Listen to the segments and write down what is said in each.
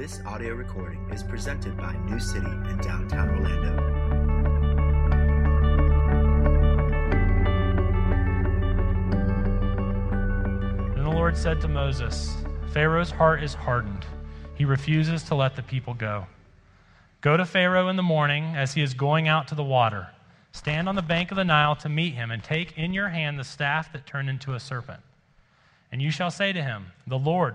This audio recording is presented by New City in downtown Orlando. Then the Lord said to Moses, Pharaoh's heart is hardened. He refuses to let the people go. Go to Pharaoh in the morning as he is going out to the water. Stand on the bank of the Nile to meet him, and take in your hand the staff that turned into a serpent. And you shall say to him, The Lord,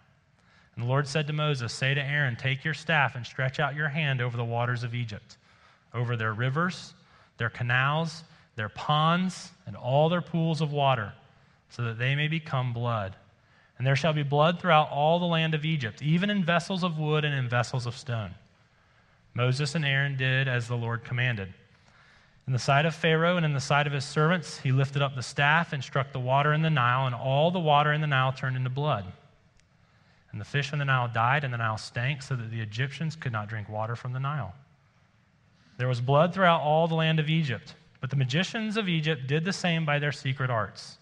And the Lord said to Moses, Say to Aaron, Take your staff and stretch out your hand over the waters of Egypt, over their rivers, their canals, their ponds, and all their pools of water, so that they may become blood. And there shall be blood throughout all the land of Egypt, even in vessels of wood and in vessels of stone. Moses and Aaron did as the Lord commanded. In the sight of Pharaoh and in the sight of his servants, he lifted up the staff and struck the water in the Nile, and all the water in the Nile turned into blood. And the fish in the Nile died, and the Nile stank, so that the Egyptians could not drink water from the Nile. There was blood throughout all the land of Egypt, but the magicians of Egypt did the same by their secret arts.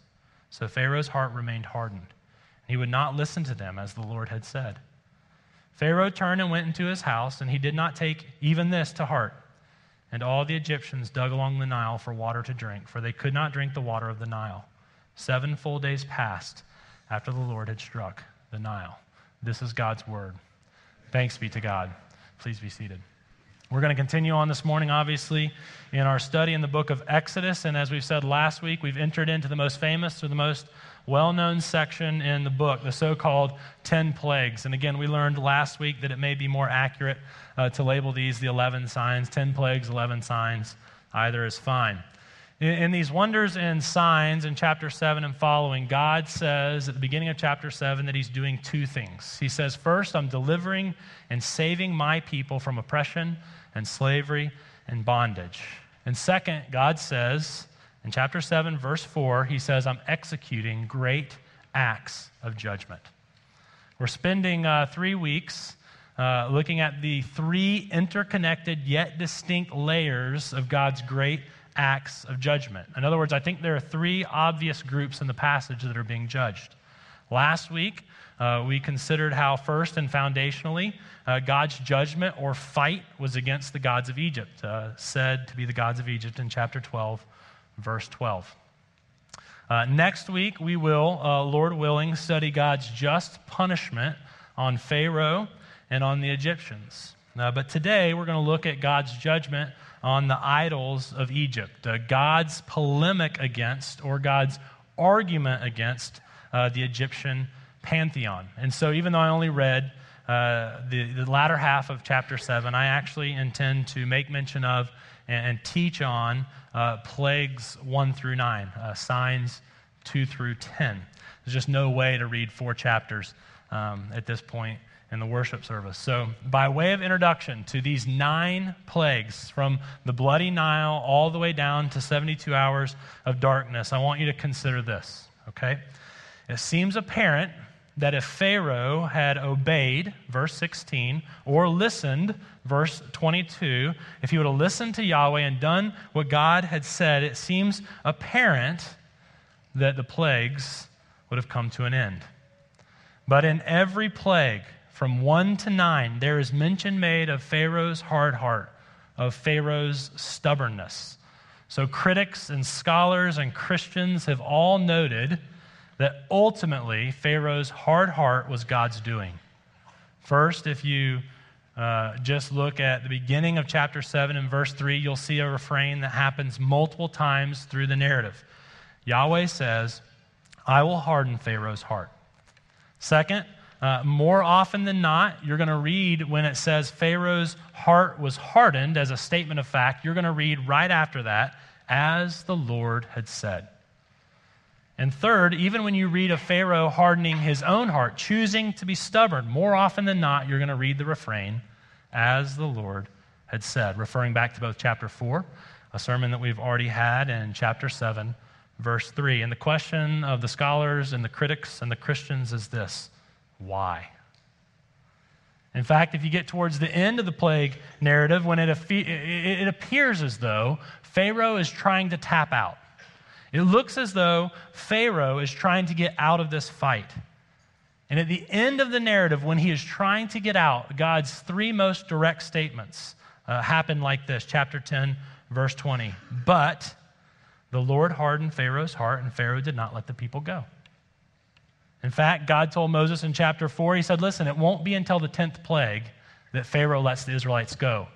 So Pharaoh's heart remained hardened. And he would not listen to them, as the Lord had said. Pharaoh turned and went into his house, and he did not take even this to heart. And all the Egyptians dug along the Nile for water to drink, for they could not drink the water of the Nile. Seven full days passed after the Lord had struck the Nile. This is God's word. Thanks be to God. Please be seated. We're going to continue on this morning, obviously, in our study in the book of Exodus. And as we've said last week, we've entered into the most famous or the most well known section in the book, the so called 10 plagues. And again, we learned last week that it may be more accurate uh, to label these the 11 signs 10 plagues, 11 signs. Either is fine. In, these wonders and signs in chapter 7 and following, God says at the beginning of chapter 7 that He's doing two things. He says, First, I'm delivering and saving my people from oppression and slavery and bondage. And second, God says, in chapter 7, verse 4, he says, I'm executing great acts of judgment. We're spending uh, three weeks uh, looking at the three interconnected yet distinct layers of God's great acts of judgment. In other words, I think there are three obvious groups in the passage that are being judged. Last week, uh, we considered how, first and foundationally, uh, God's judgment or fight was against the gods of Egypt, uh, said to be the gods of Egypt in chapter 12, verse 12. Uh, next week, we will, uh, Lord willing, study God's just punishment on Pharaoh and on the Egyptians. Uh, but today, we're going to look at God's judgment on the idols of Egypt, God's polemic against or God's argument against the Egyptian pantheon. And so, even though I only read uh, the, the latter half of chapter 7, I actually intend to make mention of and, and teach on uh, plagues 1 through 9, uh, signs 2 through 10. There's just no way to read four chapters um, at this point in the worship service. So, by way of introduction to these nine plagues, from the bloody Nile all the way down to 72 hours of darkness, I want you to consider this, okay? It seems apparent that if Pharaoh had obeyed, verse 16, or listened, verse 22, if he would have listened to Yahweh and done what God had said, it seems apparent that the plagues would have come to an end. But in every plague, from 1 to 9, there is mention made of Pharaoh's hard heart, of Pharaoh's stubbornness. So critics and scholars and Christians have all noted that ultimately Pharaoh's hard heart was God's doing. First, if you uh, just look at the beginning of chapter 7 and verse 3, you'll see a refrain that happens multiple times through the narrative. Yahweh says, I will harden Pharaoh's heart. Second, uh, more often than not, you're going to read when it says Pharaoh's heart was hardened as a statement of fact, you're going to read right after that, as the Lord had said. And third, even when you read of Pharaoh hardening his own heart, choosing to be stubborn, more often than not, you're going to read the refrain, as the Lord had said, referring back to both chapter 4, a sermon that we've already had, and chapter 7, verse 3. And the question of the scholars and the critics and the Christians is this why? In fact, if you get towards the end of the plague narrative, when it, it appears as though Pharaoh is trying to tap out, it looks as though Pharaoh is trying to get out of this fight. And at the end of the narrative, when he is trying to get out, God's three most direct statements uh, happen like this chapter 10, verse 20. But the Lord hardened Pharaoh's heart, and Pharaoh did not let the people go. In fact, God told Moses in chapter 4, He said, Listen, it won't be until the 10th plague that Pharaoh lets the Israelites go.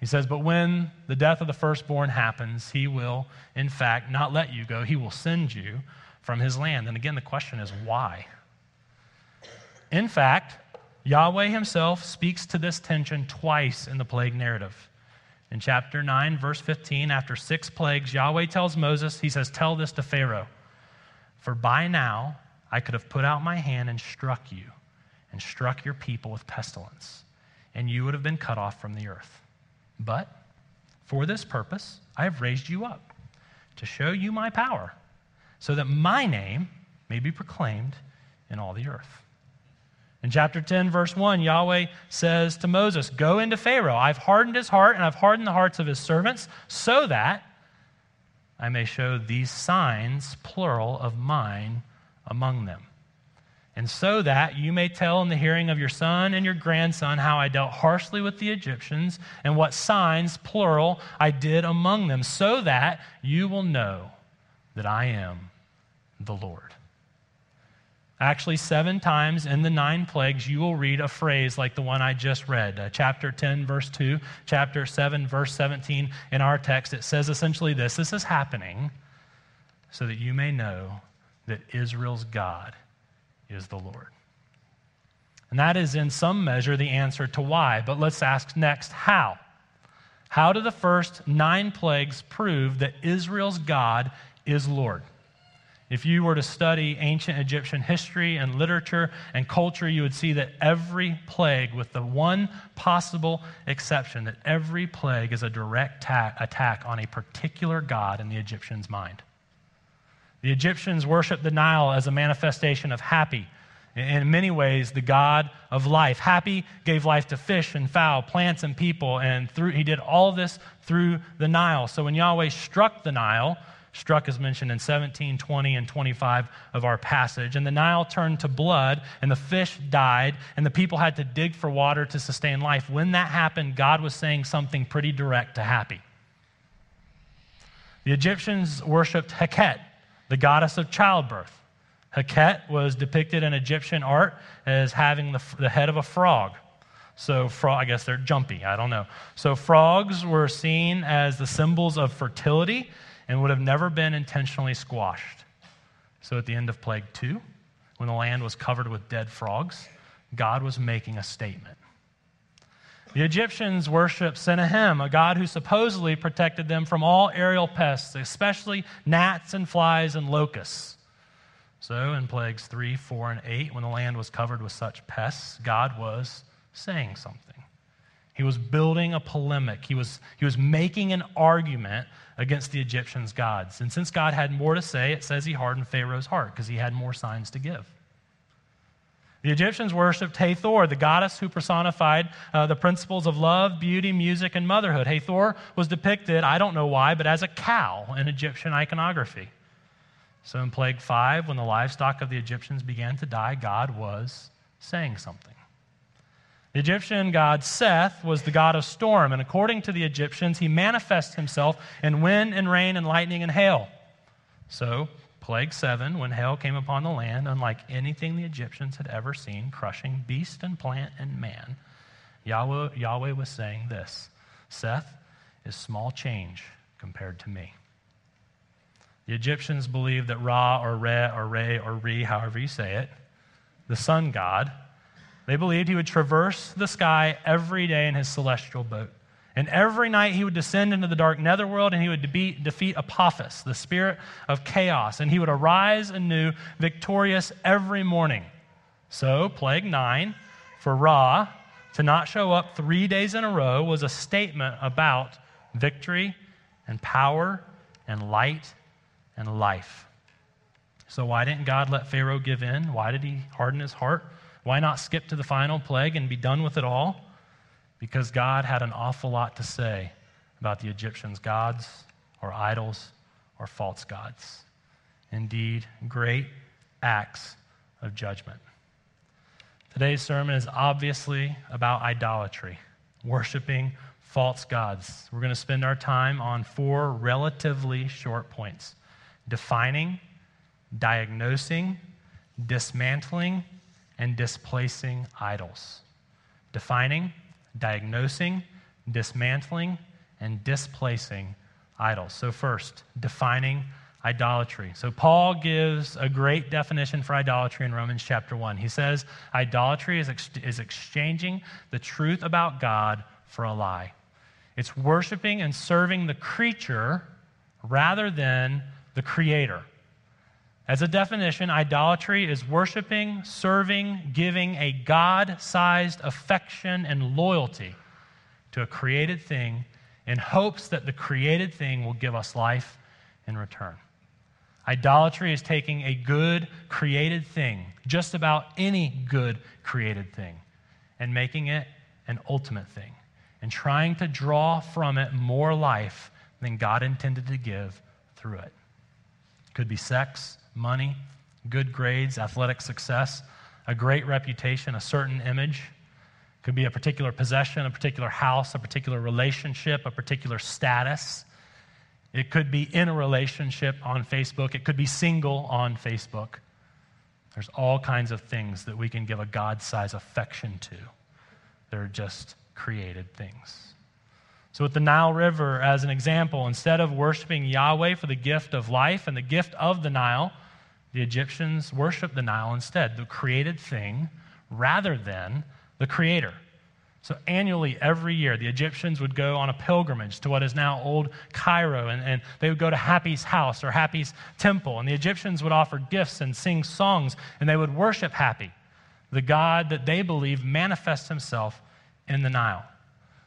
He says, But when the death of the firstborn happens, He will, in fact, not let you go. He will send you from His land. And again, the question is, why? In fact, Yahweh Himself speaks to this tension twice in the plague narrative. In chapter 9, verse 15, after six plagues, Yahweh tells Moses, He says, Tell this to Pharaoh, for by now I could have put out my hand and struck you, and struck your people with pestilence, and you would have been cut off from the earth. But for this purpose, I have raised you up, to show you my power, so that my name may be proclaimed in all the earth. In chapter 10, verse 1, Yahweh says to Moses, Go into Pharaoh. I've hardened his heart, and I've hardened the hearts of his servants, so that I may show these signs, plural, of mine among them. And so that you may tell in the hearing of your son and your grandson how I dealt harshly with the Egyptians and what signs, plural, I did among them, so that you will know that I am the Lord. Actually, seven times in the nine plagues, you will read a phrase like the one I just read. Uh, chapter 10, verse 2, chapter 7, verse 17. In our text, it says essentially this This is happening so that you may know that Israel's God is the Lord. And that is, in some measure, the answer to why. But let's ask next how? How do the first nine plagues prove that Israel's God is Lord? If you were to study ancient Egyptian history and literature and culture, you would see that every plague, with the one possible exception, that every plague is a direct ta- attack on a particular god in the Egyptian's mind. The Egyptians worshiped the Nile as a manifestation of Happy. in many ways, the God of life. Happy gave life to fish and fowl, plants and people, and through, he did all this through the Nile. So when Yahweh struck the Nile, struck is mentioned in 17, 20, and 25 of our passage, and the Nile turned to blood, and the fish died, and the people had to dig for water to sustain life. When that happened, God was saying something pretty direct to Happy. The Egyptians worshiped Heket, the goddess of childbirth. Heket was depicted in Egyptian art as having the, the head of a frog. So, frog, I guess they're jumpy, I don't know. So, frogs were seen as the symbols of fertility and would have never been intentionally squashed. So, at the end of Plague 2, when the land was covered with dead frogs, God was making a statement. The Egyptians worshiped Sennacherib, a god who supposedly protected them from all aerial pests, especially gnats and flies and locusts. So, in plagues 3, 4, and 8, when the land was covered with such pests, God was saying something. He was building a polemic. He was, he was making an argument against the Egyptians' gods. And since God had more to say, it says he hardened Pharaoh's heart because he had more signs to give. The Egyptians worshiped Hathor, the goddess who personified uh, the principles of love, beauty, music, and motherhood. Hathor was depicted, I don't know why, but as a cow in Egyptian iconography. So in Plague 5, when the livestock of the Egyptians began to die, God was saying something. The Egyptian god Seth was the god of storm, and according to the Egyptians, he manifests himself in wind and rain and lightning and hail. So, Plague 7, when hail came upon the land, unlike anything the Egyptians had ever seen, crushing beast and plant and man, Yahweh, Yahweh was saying this Seth is small change compared to me. The Egyptians believed that Ra or Re or Re or Re, however you say it, the sun god, they believed he would traverse the sky every day in his celestial boat. And every night he would descend into the dark netherworld and he would defeat, defeat Apophis, the spirit of chaos. And he would arise anew, victorious every morning. So, plague nine, for Ra, To not show up three days in a row was a statement about victory and power and light and life. So, why didn't God let Pharaoh give in? Why did he harden his heart? Why not skip to the final plague and be done with it all? Because God had an awful lot to say about the Egyptians' gods or idols or false gods. Indeed, great acts of judgment. Today's sermon is obviously about idolatry, worshiping false gods. We're going to spend our time on four relatively short points defining, diagnosing, dismantling, and displacing idols. Defining, diagnosing, dismantling, and displacing idols. So, first, defining idolatry. So, Paul gives a great definition for idolatry in Romans chapter 1. He says, Idolatry is, ex- is exchanging the truth about God for a lie, it's worshiping and serving the creature rather than the creator. As a definition, idolatry is worshiping, serving, giving a God sized affection and loyalty to a created thing in hopes that the created thing will give us life in return. Idolatry is taking a good created thing, just about any good created thing, and making it an ultimate thing, and trying to draw from it more life than God intended to give through it. Could be sex, money, good grades, athletic success, a great reputation, a certain image. Could be a particular possession, a particular house, a particular relationship, a particular status. It could be in a relationship on Facebook. It could be single on Facebook. There's all kinds of things that we can give a God sized affection to. They're just created things. So, with the Nile River as an example, instead of worshiping Yahweh for the gift of life and the gift of the Nile, the Egyptians worshiped the Nile instead, the created thing, rather than the creator. So, annually, every year, the Egyptians would go on a pilgrimage to what is now old Cairo, and, and, they would go to Happy's house or Happy's temple. And the Egyptians would offer gifts and sing songs, and they would worship Happy, the god that they believed manifests himself in the Nile.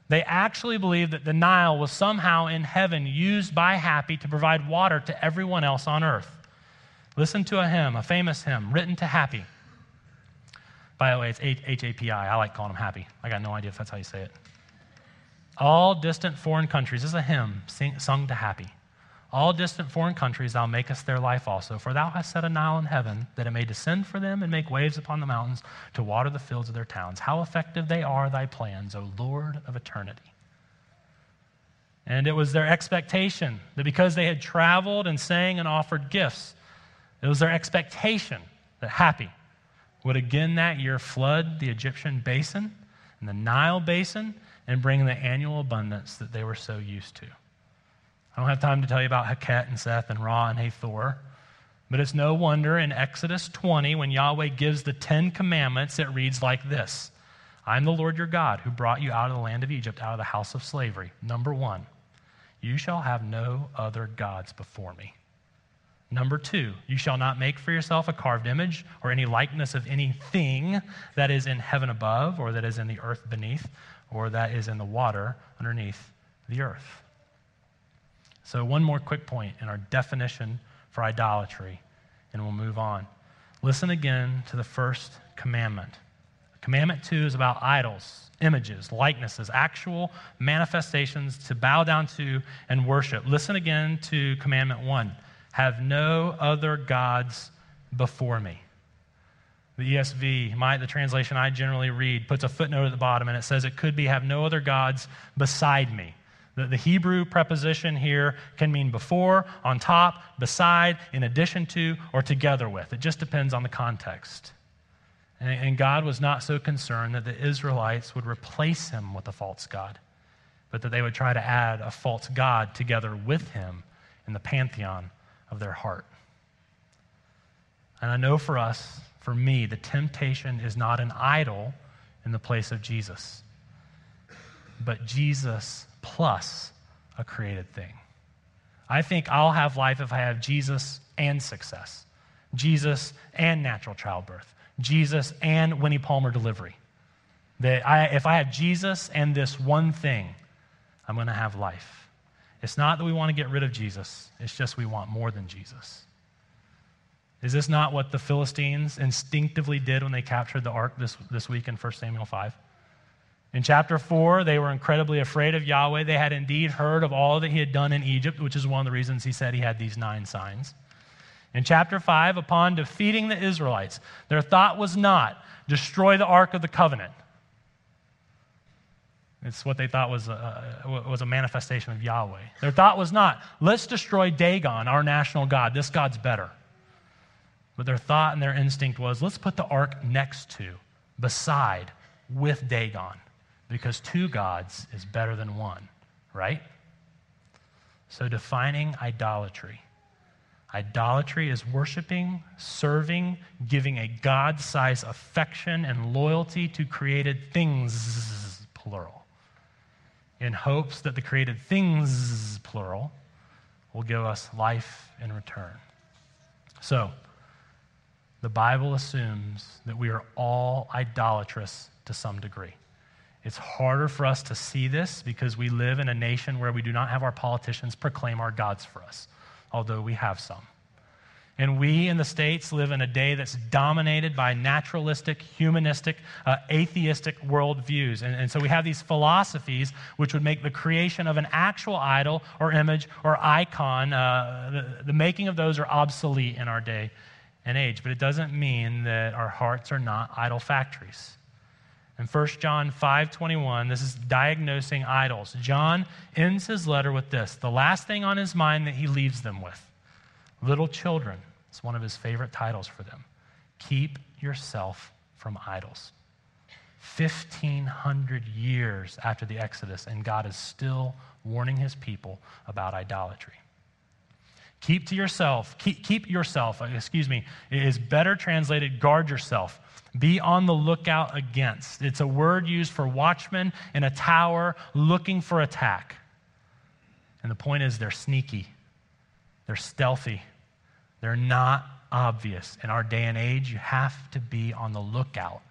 They actually believed that the Nile was somehow in heaven used by Happy to provide water to everyone else on earth. Listen to a hymn, a famous hymn, written to happy. By the way, it's H A P I. I like calling them happy. I got no idea if that's how you say it. All distant foreign countries, this is a hymn sing, sung to happy. All distant foreign countries, thou makest their life also. For thou hast set a Nile in heaven, that it may descend for them and make waves upon the mountains to water the fields of their towns. How effective they are, thy plans, O Lord of eternity. And it was their expectation that because they had traveled and sang and offered gifts, it was their expectation that Hapi would again that year flood the Egyptian basin and the Nile basin and bring the annual abundance that they were so used to. I don't have time to tell you about Heket and Seth and Ra and Hathor, but it's no wonder in Exodus 20, when Yahweh gives the Ten Commandments, it reads like this I'm the Lord your God who brought you out of the land of Egypt, out of the house of slavery. Number one, you shall have no other gods before me. Number two, you shall not make for yourself a carved image or any likeness of anything that is in heaven above, or that is in the earth beneath, or that is in the water underneath the earth. So, one more quick point in our definition for idolatry, and we'll move on. Listen again to the first commandment. Commandment two is about idols, images, likenesses, actual manifestations to bow down to and worship. Listen again to commandment one have no other gods before me. The ESV, my, the translation I generally read, puts a footnote at the bottom and it says it could be have no other gods beside me. The, the Hebrew preposition here can mean before, on top, beside, in addition to, or together with. It just depends on the context. And, and God was not so concerned that the Israelites would replace him with a false God, but that they would try to add a false God together with him in the pantheon of their heart. And I know for us, for me, the temptation is not an idol in the place of Jesus, but Jesus plus a created thing. I think I'll have life if I have Jesus and success, Jesus and natural childbirth, Jesus and Winnie Palmer delivery. That I, if I have Jesus and this one thing, I'm going to have life. It's not that we want to get rid of Jesus, it's just we want more than Jesus. Is this not what the Philistines instinctively did when they captured the ark this, this week in 1 Samuel 5? In chapter 4, they were incredibly afraid of Yahweh. They had indeed heard of all that he had done in Egypt, which is one of the reasons he said he had these nine signs. In chapter 5, upon defeating the Israelites, their thought was not destroy the Ark of the Covenant. It's what they thought was a, was a manifestation of Yahweh. Their thought was not, let's destroy Dagon, our national God. This God's better. But their thought and their instinct was, let's put the ark next to, beside, with Dagon, because two gods is better than one, right? So, defining idolatry. Idolatry is worshiping, serving, giving a God sized affection and loyalty to created things, plural, in hopes that the created things, plural, will give us life in return. So, the Bible assumes that we are all idolatrous to some degree. It's harder for us to see this because we live in a nation where we do not have our politicians proclaim our gods for us, although we have some. And we in the States live in a day that's dominated by naturalistic, humanistic, uh, atheistic worldviews. And, and so we have these philosophies which would make the creation of an actual idol or image or icon, uh, the, the making of those are obsolete in our day and age, but it doesn't mean that our hearts are not idol factories. In 1 John 5:21, this is diagnosing idols. John ends his letter with this, the last thing on his mind that he leaves them with. Little children, it's one of his favorite titles for them. Keep yourself from idols. 1500 years after the Exodus and God is still warning his people about idolatry. Keep to yourself, keep, keep yourself, excuse me, is better translated guard yourself. Be on the lookout against. It's a word used for watchmen in a tower looking for attack. And the point is, they're sneaky, they're stealthy, they're not obvious. In our day and age, you have to be on the lookout.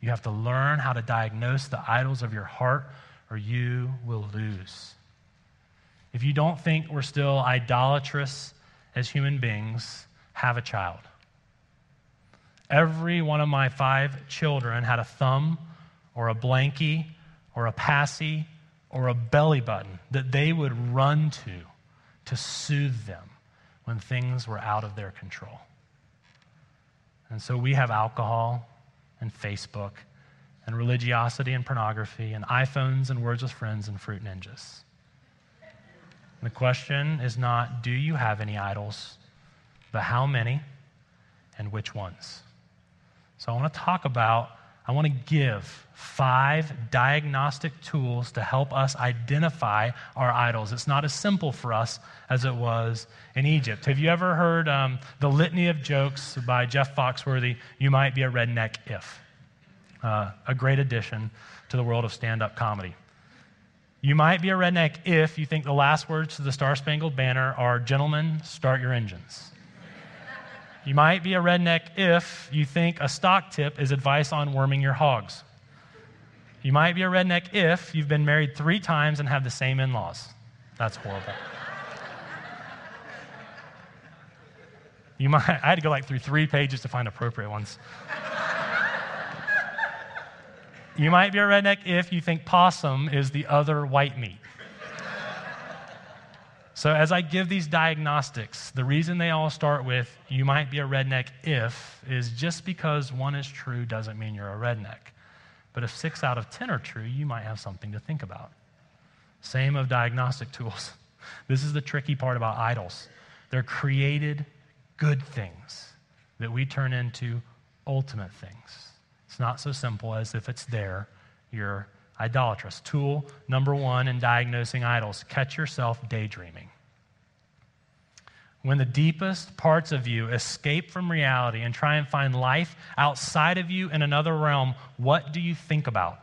You have to learn how to diagnose the idols of your heart, or you will lose. If you don't think we're still idolatrous as human beings have a child. Every one of my five children had a thumb or a blankie or a passy or a belly button that they would run to to soothe them when things were out of their control. And so we have alcohol and Facebook and religiosity and pornography and iPhones and words with friends and fruit ninjas. The question is not, do you have any idols, but how many and which ones? So I want to talk about, I want to give five diagnostic tools to help us identify our idols. It's not as simple for us as it was in Egypt. Have you ever heard um, the Litany of Jokes by Jeff Foxworthy? You might be a redneck if. Uh, a great addition to the world of stand up comedy. You might be a redneck if you think the last words to the Star Spangled Banner are, Gentlemen, start your engines. You might be a redneck if you think a stock tip is advice on worming your hogs. You might be a redneck if you've been married three times and have the same in laws. That's horrible. You might, I had to go like through three pages to find appropriate ones. You might be a redneck if you think possum is the other white meat. So, as I give these diagnostics, the reason they all start with you might be a redneck if is just because one is true doesn't mean you're a redneck. But if six out of 10 are true, you might have something to think about. Same of diagnostic tools. This is the tricky part about idols. They're created good things that we turn into ultimate things. It's not so simple as if it's there, you're idolatrous. Tool number one in diagnosing idols catch yourself daydreaming. When the deepest parts of you escape from reality and try and find life outside of you in another realm, what do you think about?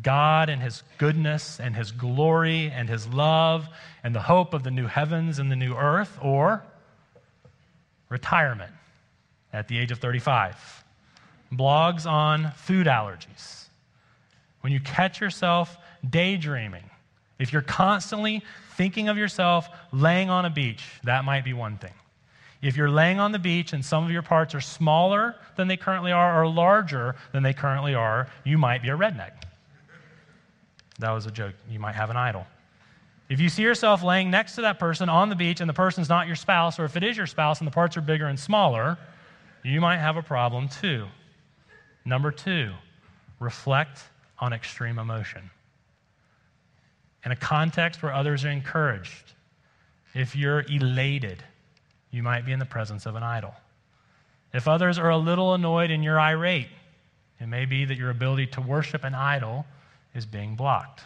God and His goodness and His glory and His love and the hope of the new heavens and the new earth, or retirement at the age of 35? blogs on food allergies, when you catch yourself daydreaming, if you're constantly thinking of yourself laying on a beach, that might be one thing. If you're laying on the beach and some of your parts are smaller than they currently are or larger than they currently are, you might be a redneck. That was a joke. You might have an idol. If you see yourself laying next to that person on the beach and the person's not your spouse, or if it is your spouse and the parts are bigger and smaller, you might have a problem too. Number two, reflect on extreme emotion. In a context where others are encouraged, if you're elated, you might be in the presence of an idol. If others are a little annoyed and you're irate, it may be that your ability to worship an idol is being blocked.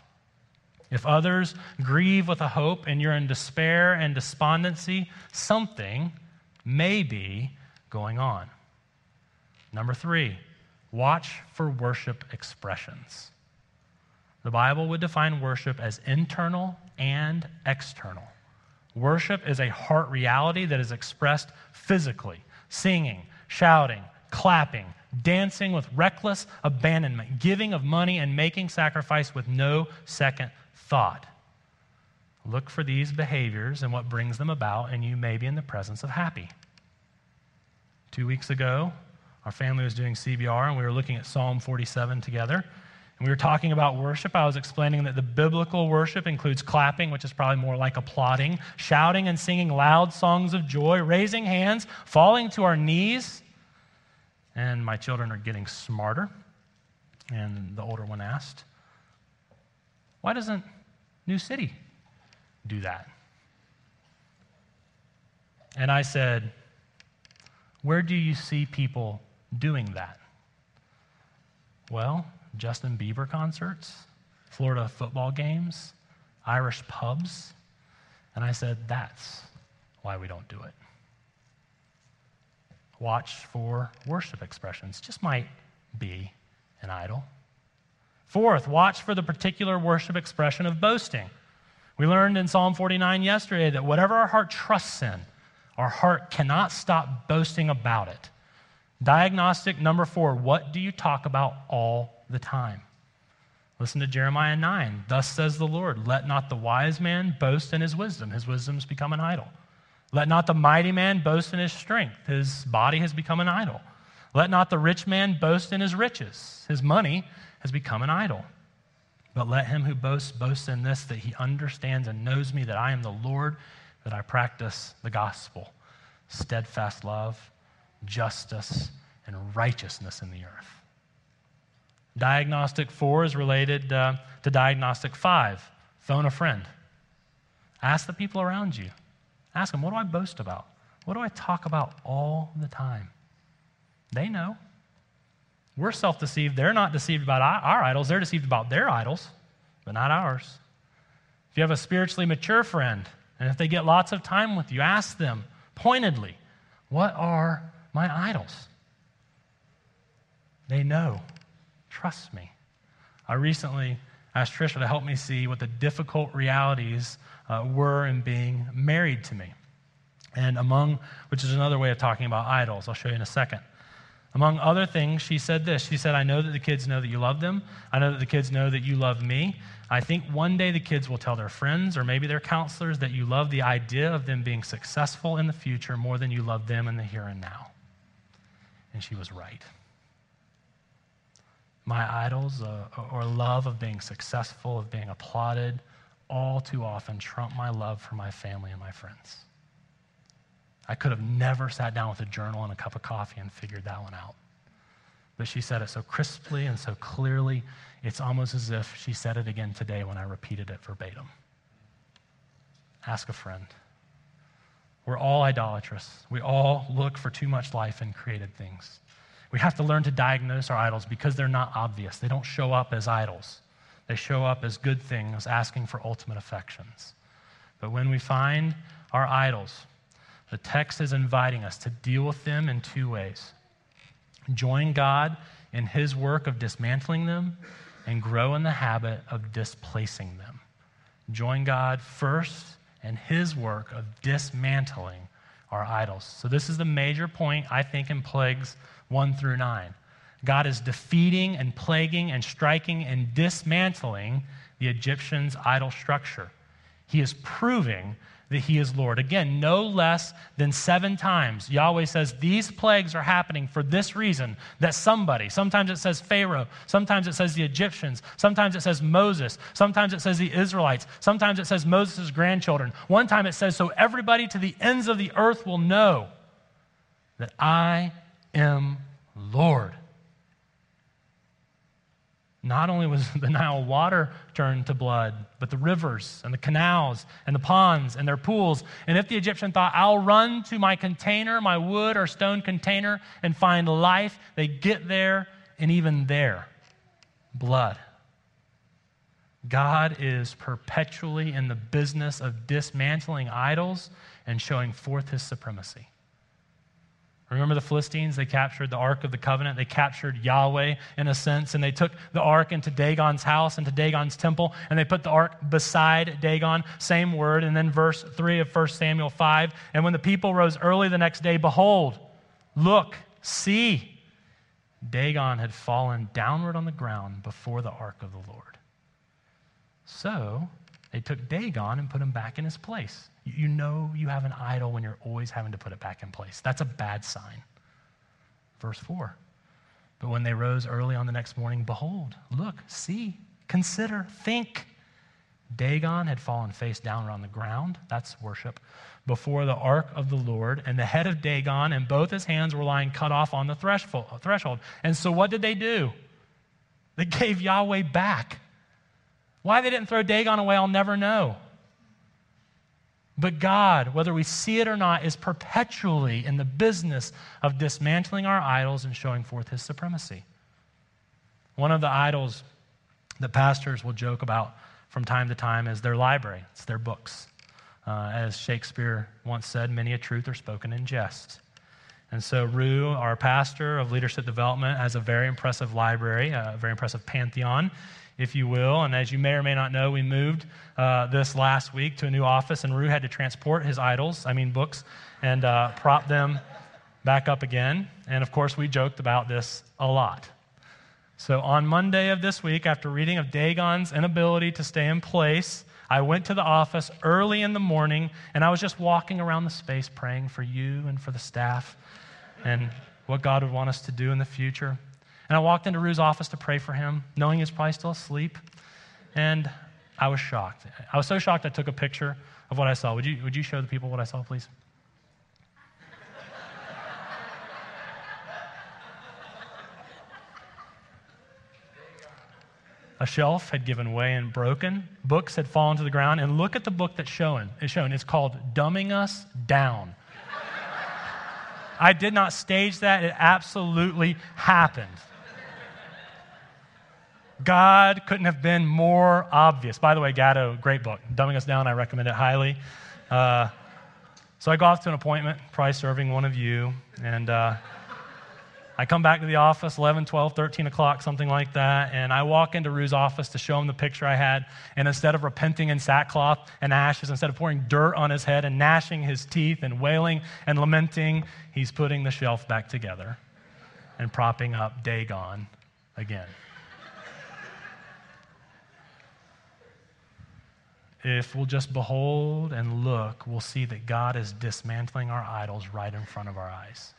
If others grieve with a hope and you're in despair and despondency, something may be going on. Number three, watch for worship expressions. The Bible would define worship as internal and external. Worship is a heart reality that is expressed physically singing, shouting, clapping, dancing with reckless abandonment, giving of money, and making sacrifice with no second thought. Look for these behaviors and what brings them about, and you may be in the presence of happy. Two weeks ago, our family was doing CBR, and we were looking at Psalm 47 together. And we were talking about worship. I was explaining that the biblical worship includes clapping, which is probably more like applauding, shouting and singing loud songs of joy, raising hands, falling to our knees. And my children are getting smarter. And the older one asked, Why doesn't New City do that? And I said, Where do you see people doing that? Well, Justin Bieber concerts, Florida football games, Irish pubs. And I said, that's why we don't do it. Watch for worship expressions. Just might be an idol. Fourth, watch for the particular worship expression of boasting. We learned in Psalm 49 yesterday that whatever our heart trusts in, our heart cannot stop boasting about it. Diagnostic number four what do you talk about all the time? Listen to Jeremiah 9. Thus says the Lord, let not the wise man boast in his wisdom. His wisdom's become an idol. Let not the mighty man boast in his strength. His body has become an idol. Let not the rich man boast in his riches. His money has become an idol. But let him who boasts boast in this, that he understands and knows me, that I am the Lord, that I practice the gospel, steadfast love, justice, and righteousness in the earth. Diagnostic four is related uh, to diagnostic five phone a friend. Ask the people around you. Ask them, what do I boast about? What do I talk about all the time? They know. We're self deceived. They're not deceived about our idols, they're deceived about their idols, but not ours. If you have a spiritually mature friend, and if they get lots of time with you, ask them pointedly, what are my idols? They know. Trust me. I recently asked Trisha to help me see what the difficult realities uh, were in being married to me. And among, which is another way of talking about idols, I'll show you in a second. Among other things, she said this. She said, I know that the kids know that you love them. I know that the kids know that you love me. I think one day the kids will tell their friends or maybe their counselors that you love the idea of them being successful in the future more than you love them in the here and now. And she was right. My idols uh, or love of being successful, of being applauded, all too often trump my love for my family and my friends. I could have never sat down with a journal and a cup of coffee and figured that one out. But she said it so crisply and so clearly, it's almost as if she said it again today when I repeated it verbatim. Ask a friend. We're all idolatrous. We all look for too much life in created things. We have to learn to diagnose our idols because they're not obvious. They don't show up as idols, they show up as good things asking for ultimate affections. But when we find our idols, the text is inviting us to deal with them in two ways join God in his work of dismantling them and grow in the habit of displacing them. Join God first in his work of dismantling our idols. So, this is the major point, I think, in plagues 1 through 9. God is defeating and plaguing and striking and dismantling the Egyptians' idol structure. He is proving that he is Lord. Again, no less than seven times, Yahweh says these plagues are happening for this reason that somebody, sometimes it says Pharaoh, sometimes it says the Egyptians, sometimes it says Moses, sometimes it says the Israelites, sometimes it says Moses' grandchildren. One time it says, so everybody to the ends of the earth will know that I am Lord. Not only was the Nile water turned to blood, but the rivers and the canals and the ponds and their pools. And if the Egyptian thought, I'll run to my container, my wood or stone container, and find life, they get there, and even there, blood. God is perpetually in the business of dismantling idols and showing forth his supremacy. Remember the Philistines? They captured the Ark of the Covenant. They captured Yahweh in a sense, and they took the Ark into Dagon's house, into Dagon's temple, and they put the Ark beside Dagon. Same word. And then verse 3 of 1 Samuel 5 And when the people rose early the next day, behold, look, see, Dagon had fallen downward on the ground before the Ark of the Lord. So they took Dagon and put him back in his place. You know you have an idol when you're always having to put it back in place. That's a bad sign. Verse 4. But when they rose early on the next morning, behold, look, see, consider, think. Dagon had fallen face down on the ground. That's worship. Before the ark of the Lord, and the head of Dagon and both his hands were lying cut off on the threshold. And so what did they do? They gave Yahweh back. Why they didn't throw Dagon away, I'll never know. But God, whether we see it or not, is perpetually in the business of dismantling our idols and showing forth his supremacy. One of the idols that pastors will joke about from time to time is their library, it's their books. Uh, as Shakespeare once said, many a truth are spoken in jest. And so, Rue, our pastor of leadership development, has a very impressive library, a very impressive pantheon if you will. And as you may or may not know, we moved uh, this last week to a new office, and Rue had to transport his idols, I mean books, and uh, prop them back up again. And of course, we joked about this a lot. So on Monday of this week, after reading of Dagon's inability to stay in place, I went to the office early in the morning, and I was just walking around the space praying for you and for the staff and what God would want us to do in the future. And I walked into Rue's office to pray for him, knowing he was probably still asleep. And I was shocked. I was so shocked I took a picture of what I saw. Would you, would you show the people what I saw, please? A shelf had given way and broken. Books had fallen to the ground. And look at the book that's shown. It's shown. It's called Dumbing Us Down. I did not stage that. It absolutely happened. God couldn't have been more obvious. By the way, Gatto, great book. Dumbing Us Down, I recommend it highly. Uh, so I go off to an appointment, probably serving one of you, and uh, I come back to the office 11, 12, 13 o'clock, something like that, and I walk into Rue's office to show him the picture I had, and instead of repenting in sackcloth and ashes, instead of pouring dirt on his head and gnashing his teeth and wailing and lamenting, he's putting the shelf back together and propping up Dagon again. If we'll just behold and look, we'll see that God is dismantling our idols right in front of our eyes.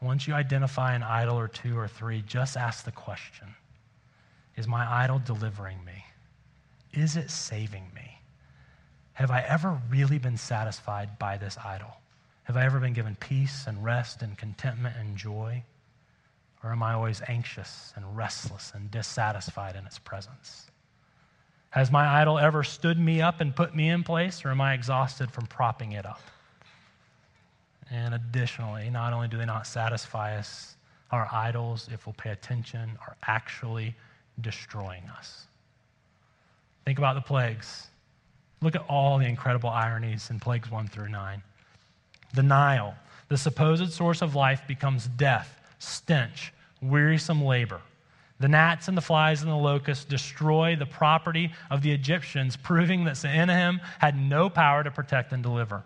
Once you identify an idol or two or three, just ask the question Is my idol delivering me? Is it saving me? Have I ever really been satisfied by this idol? Have I ever been given peace and rest and contentment and joy? Or am I always anxious and restless and dissatisfied in its presence? Has my idol ever stood me up and put me in place, or am I exhausted from propping it up? And additionally, not only do they not satisfy us, our idols, if we'll pay attention, are actually destroying us. Think about the plagues. Look at all the incredible ironies in plagues 1 through 9. The Nile, the supposed source of life, becomes death, stench, wearisome labor. The gnats and the flies and the locusts destroy the property of the Egyptians, proving that Sennacherib had no power to protect and deliver.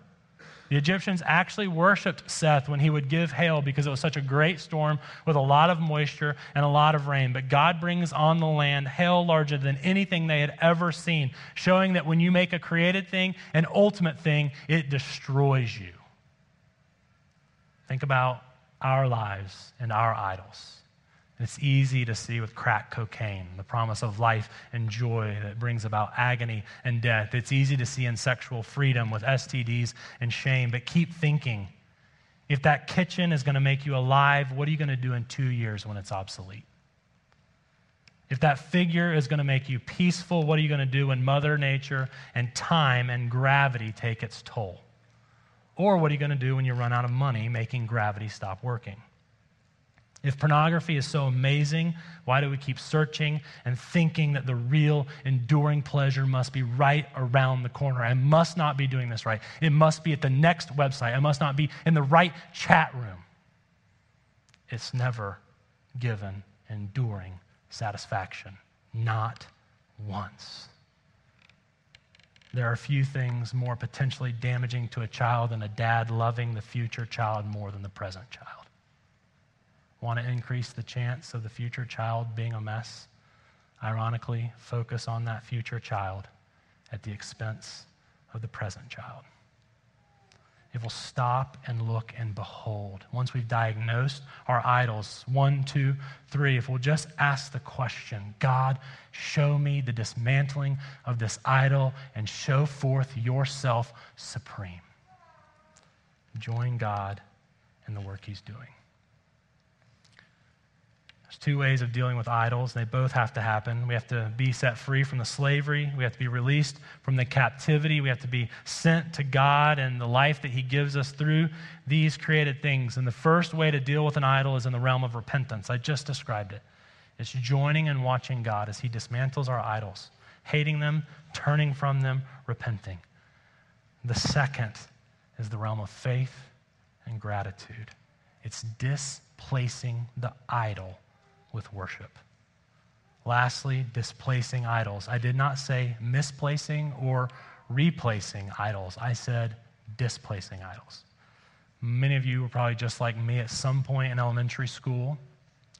The Egyptians actually worshiped Seth when he would give hail because it was such a great storm with a lot of moisture and a lot of rain. But God brings on the land hail larger than anything they had ever seen, showing that when you make a created thing an ultimate thing, it destroys you. Think about our lives and our idols. It's easy to see with crack cocaine, the promise of life and joy that brings about agony and death. It's easy to see in sexual freedom with STDs and shame. But keep thinking if that kitchen is going to make you alive, what are you going to do in two years when it's obsolete? If that figure is going to make you peaceful, what are you going to do when Mother Nature and time and gravity take its toll? Or what are you going to do when you run out of money making gravity stop working? If pornography is so amazing, why do we keep searching and thinking that the real, enduring pleasure must be right around the corner? I must not be doing this right. It must be at the next website. I must not be in the right chat room. It's never given enduring satisfaction, not once. There are few things more potentially damaging to a child than a dad loving the future child more than the present child. Want to increase the chance of the future child being a mess? Ironically, focus on that future child at the expense of the present child. If we'll stop and look and behold, once we've diagnosed our idols, one, two, three, if we'll just ask the question, God, show me the dismantling of this idol and show forth yourself supreme. Join God in the work he's doing. There's two ways of dealing with idols. They both have to happen. We have to be set free from the slavery. We have to be released from the captivity. We have to be sent to God and the life that He gives us through these created things. And the first way to deal with an idol is in the realm of repentance. I just described it. It's joining and watching God as He dismantles our idols, hating them, turning from them, repenting. The second is the realm of faith and gratitude. It's displacing the idol with worship. Lastly, displacing idols. I did not say misplacing or replacing idols, I said displacing idols. Many of you were probably just like me at some point in elementary school.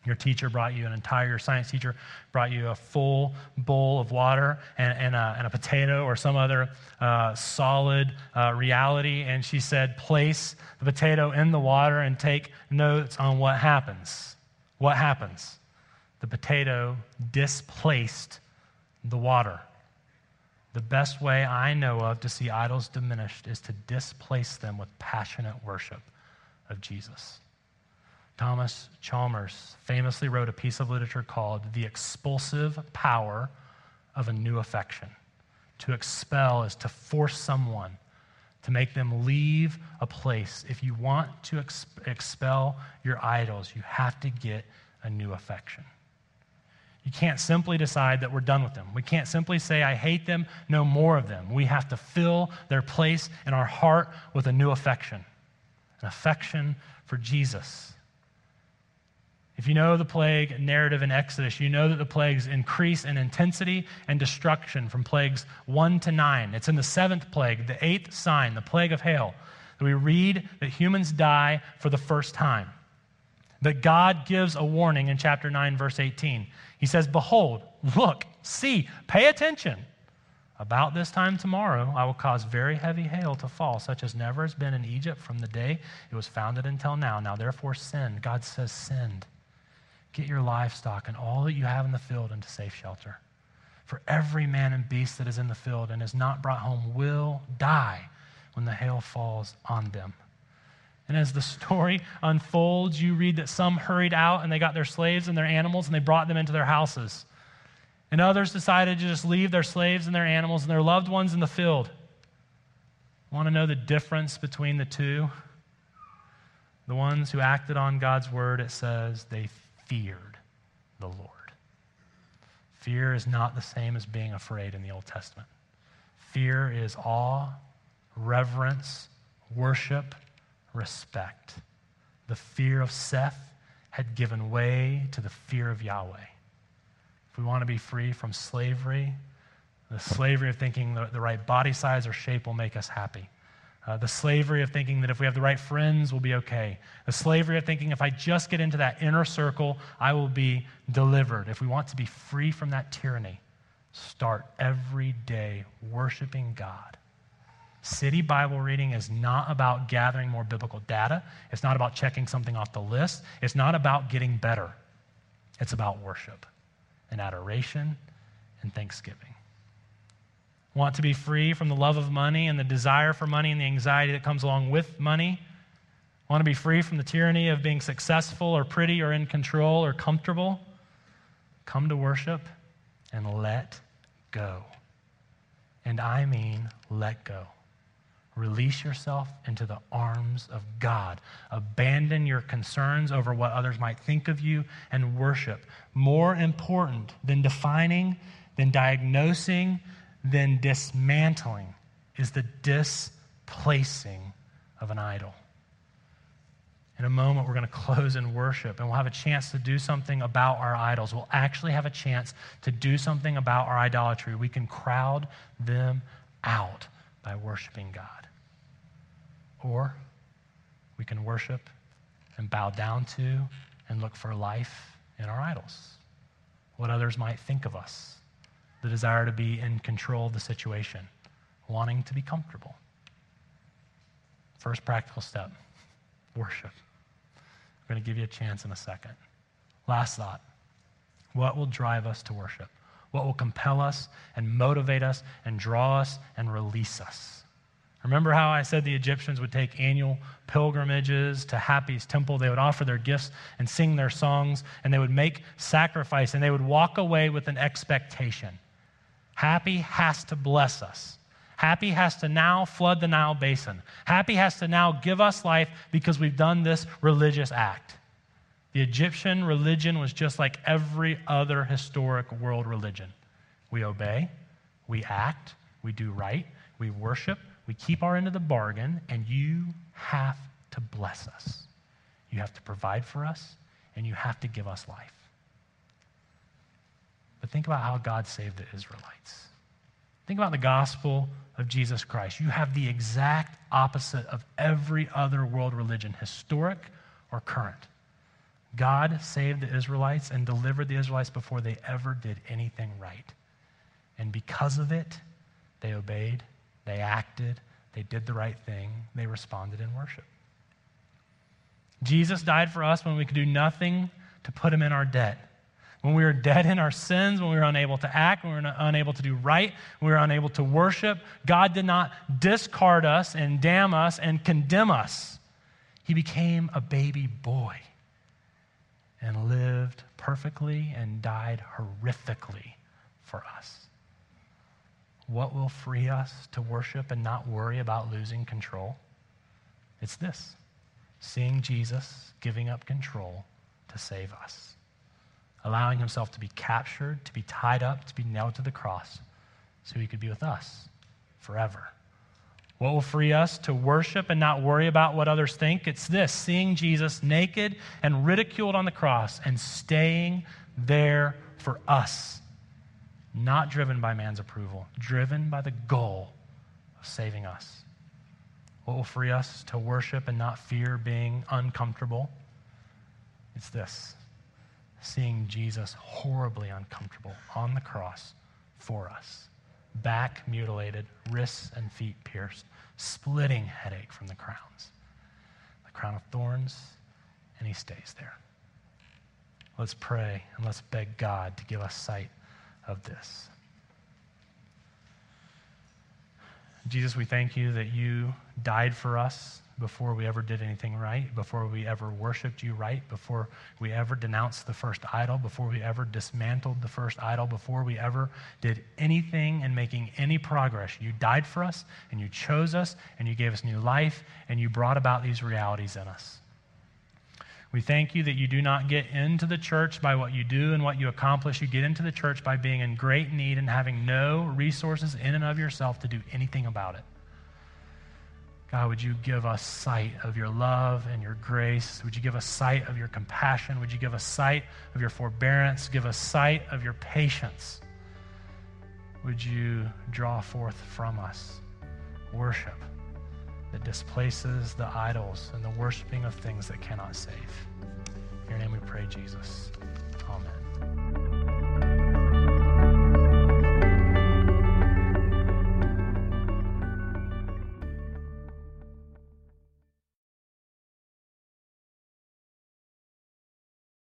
Your teacher brought you an entire, your science teacher brought you a full bowl of water and, and, a, and a potato or some other uh, solid uh, reality. And she said, place the potato in the water and take notes on what happens. What happens? The potato displaced the water. The best way I know of to see idols diminished is to displace them with passionate worship of Jesus. Thomas Chalmers famously wrote a piece of literature called The Expulsive Power of a New Affection. To expel is to force someone, to make them leave a place. If you want to ex- expel your idols, you have to get a new affection. You can't simply decide that we're done with them. We can't simply say, I hate them, no more of them. We have to fill their place in our heart with a new affection an affection for Jesus. If you know the plague narrative in Exodus, you know that the plagues increase in intensity and destruction from plagues 1 to 9. It's in the seventh plague, the eighth sign, the plague of hail, that we read that humans die for the first time. That God gives a warning in chapter 9, verse 18. He says, Behold, look, see, pay attention. About this time tomorrow, I will cause very heavy hail to fall, such as never has been in Egypt from the day it was founded until now. Now, therefore, send. God says, Send. Get your livestock and all that you have in the field into safe shelter. For every man and beast that is in the field and is not brought home will die when the hail falls on them. And as the story unfolds, you read that some hurried out and they got their slaves and their animals and they brought them into their houses. And others decided to just leave their slaves and their animals and their loved ones in the field. Want to know the difference between the two? The ones who acted on God's word, it says they feared the Lord. Fear is not the same as being afraid in the Old Testament. Fear is awe, reverence, worship, respect. The fear of Seth had given way to the fear of Yahweh. If we want to be free from slavery, the slavery of thinking the, the right body size or shape will make us happy, Uh, the slavery of thinking that if we have the right friends, we'll be okay. The slavery of thinking if I just get into that inner circle, I will be delivered. If we want to be free from that tyranny, start every day worshiping God. City Bible reading is not about gathering more biblical data. It's not about checking something off the list. It's not about getting better. It's about worship and adoration and thanksgiving. Want to be free from the love of money and the desire for money and the anxiety that comes along with money? Want to be free from the tyranny of being successful or pretty or in control or comfortable? Come to worship and let go. And I mean, let go. Release yourself into the arms of God. Abandon your concerns over what others might think of you and worship. More important than defining, than diagnosing, than dismantling is the displacing of an idol. In a moment, we're going to close in worship and we'll have a chance to do something about our idols. We'll actually have a chance to do something about our idolatry. We can crowd them out by worshiping God. Or we can worship and bow down to and look for life in our idols, what others might think of us, the desire to be in control of the situation, wanting to be comfortable. First practical step worship. I'm going to give you a chance in a second. Last thought what will drive us to worship? What will compel us and motivate us and draw us and release us? Remember how I said the Egyptians would take annual pilgrimages to Hapi's temple? They would offer their gifts and sing their songs, and they would make sacrifice, and they would walk away with an expectation. Hapi has to bless us. Hapi has to now flood the Nile basin. Hapi has to now give us life because we've done this religious act. The Egyptian religion was just like every other historic world religion. We obey, we act, we do right, we worship, we keep our end of the bargain, and you have to bless us. You have to provide for us, and you have to give us life. But think about how God saved the Israelites. Think about the gospel of Jesus Christ. You have the exact opposite of every other world religion, historic or current. God saved the Israelites and delivered the Israelites before they ever did anything right. And because of it, they obeyed they acted, they did the right thing, they responded in worship. Jesus died for us when we could do nothing to put him in our debt. When we were dead in our sins, when we were unable to act, when we were unable to do right, when we were unable to worship, God did not discard us and damn us and condemn us. He became a baby boy and lived perfectly and died horrifically for us. What will free us to worship and not worry about losing control? It's this seeing Jesus giving up control to save us, allowing himself to be captured, to be tied up, to be nailed to the cross, so he could be with us forever. What will free us to worship and not worry about what others think? It's this seeing Jesus naked and ridiculed on the cross and staying there for us not driven by man's approval, driven by the goal of saving us. What will free us to worship and not fear being uncomfortable? It's this seeing Jesus horribly uncomfortable on the cross for us, back mutilated, wrists and feet pierced, splitting headache from the crowns, the crown of thorns, and he stays there. Let's pray and let's beg God to give us sight of this. Jesus, we thank you that you died for us before we ever did anything right, before we ever worshiped you right, before we ever denounced the first idol, before we ever dismantled the first idol, before we ever did anything in making any progress. You died for us, and you chose us, and you gave us new life, and you brought about these realities in us. We thank you that you do not get into the church by what you do and what you accomplish. You get into the church by being in great need and having no resources in and of yourself to do anything about it. God, would you give us sight of your love and your grace? Would you give us sight of your compassion? Would you give us sight of your forbearance? Give us sight of your patience. Would you draw forth from us worship that displaces the idols and the worshiping of things that cannot save. In your name we pray, Jesus. Amen.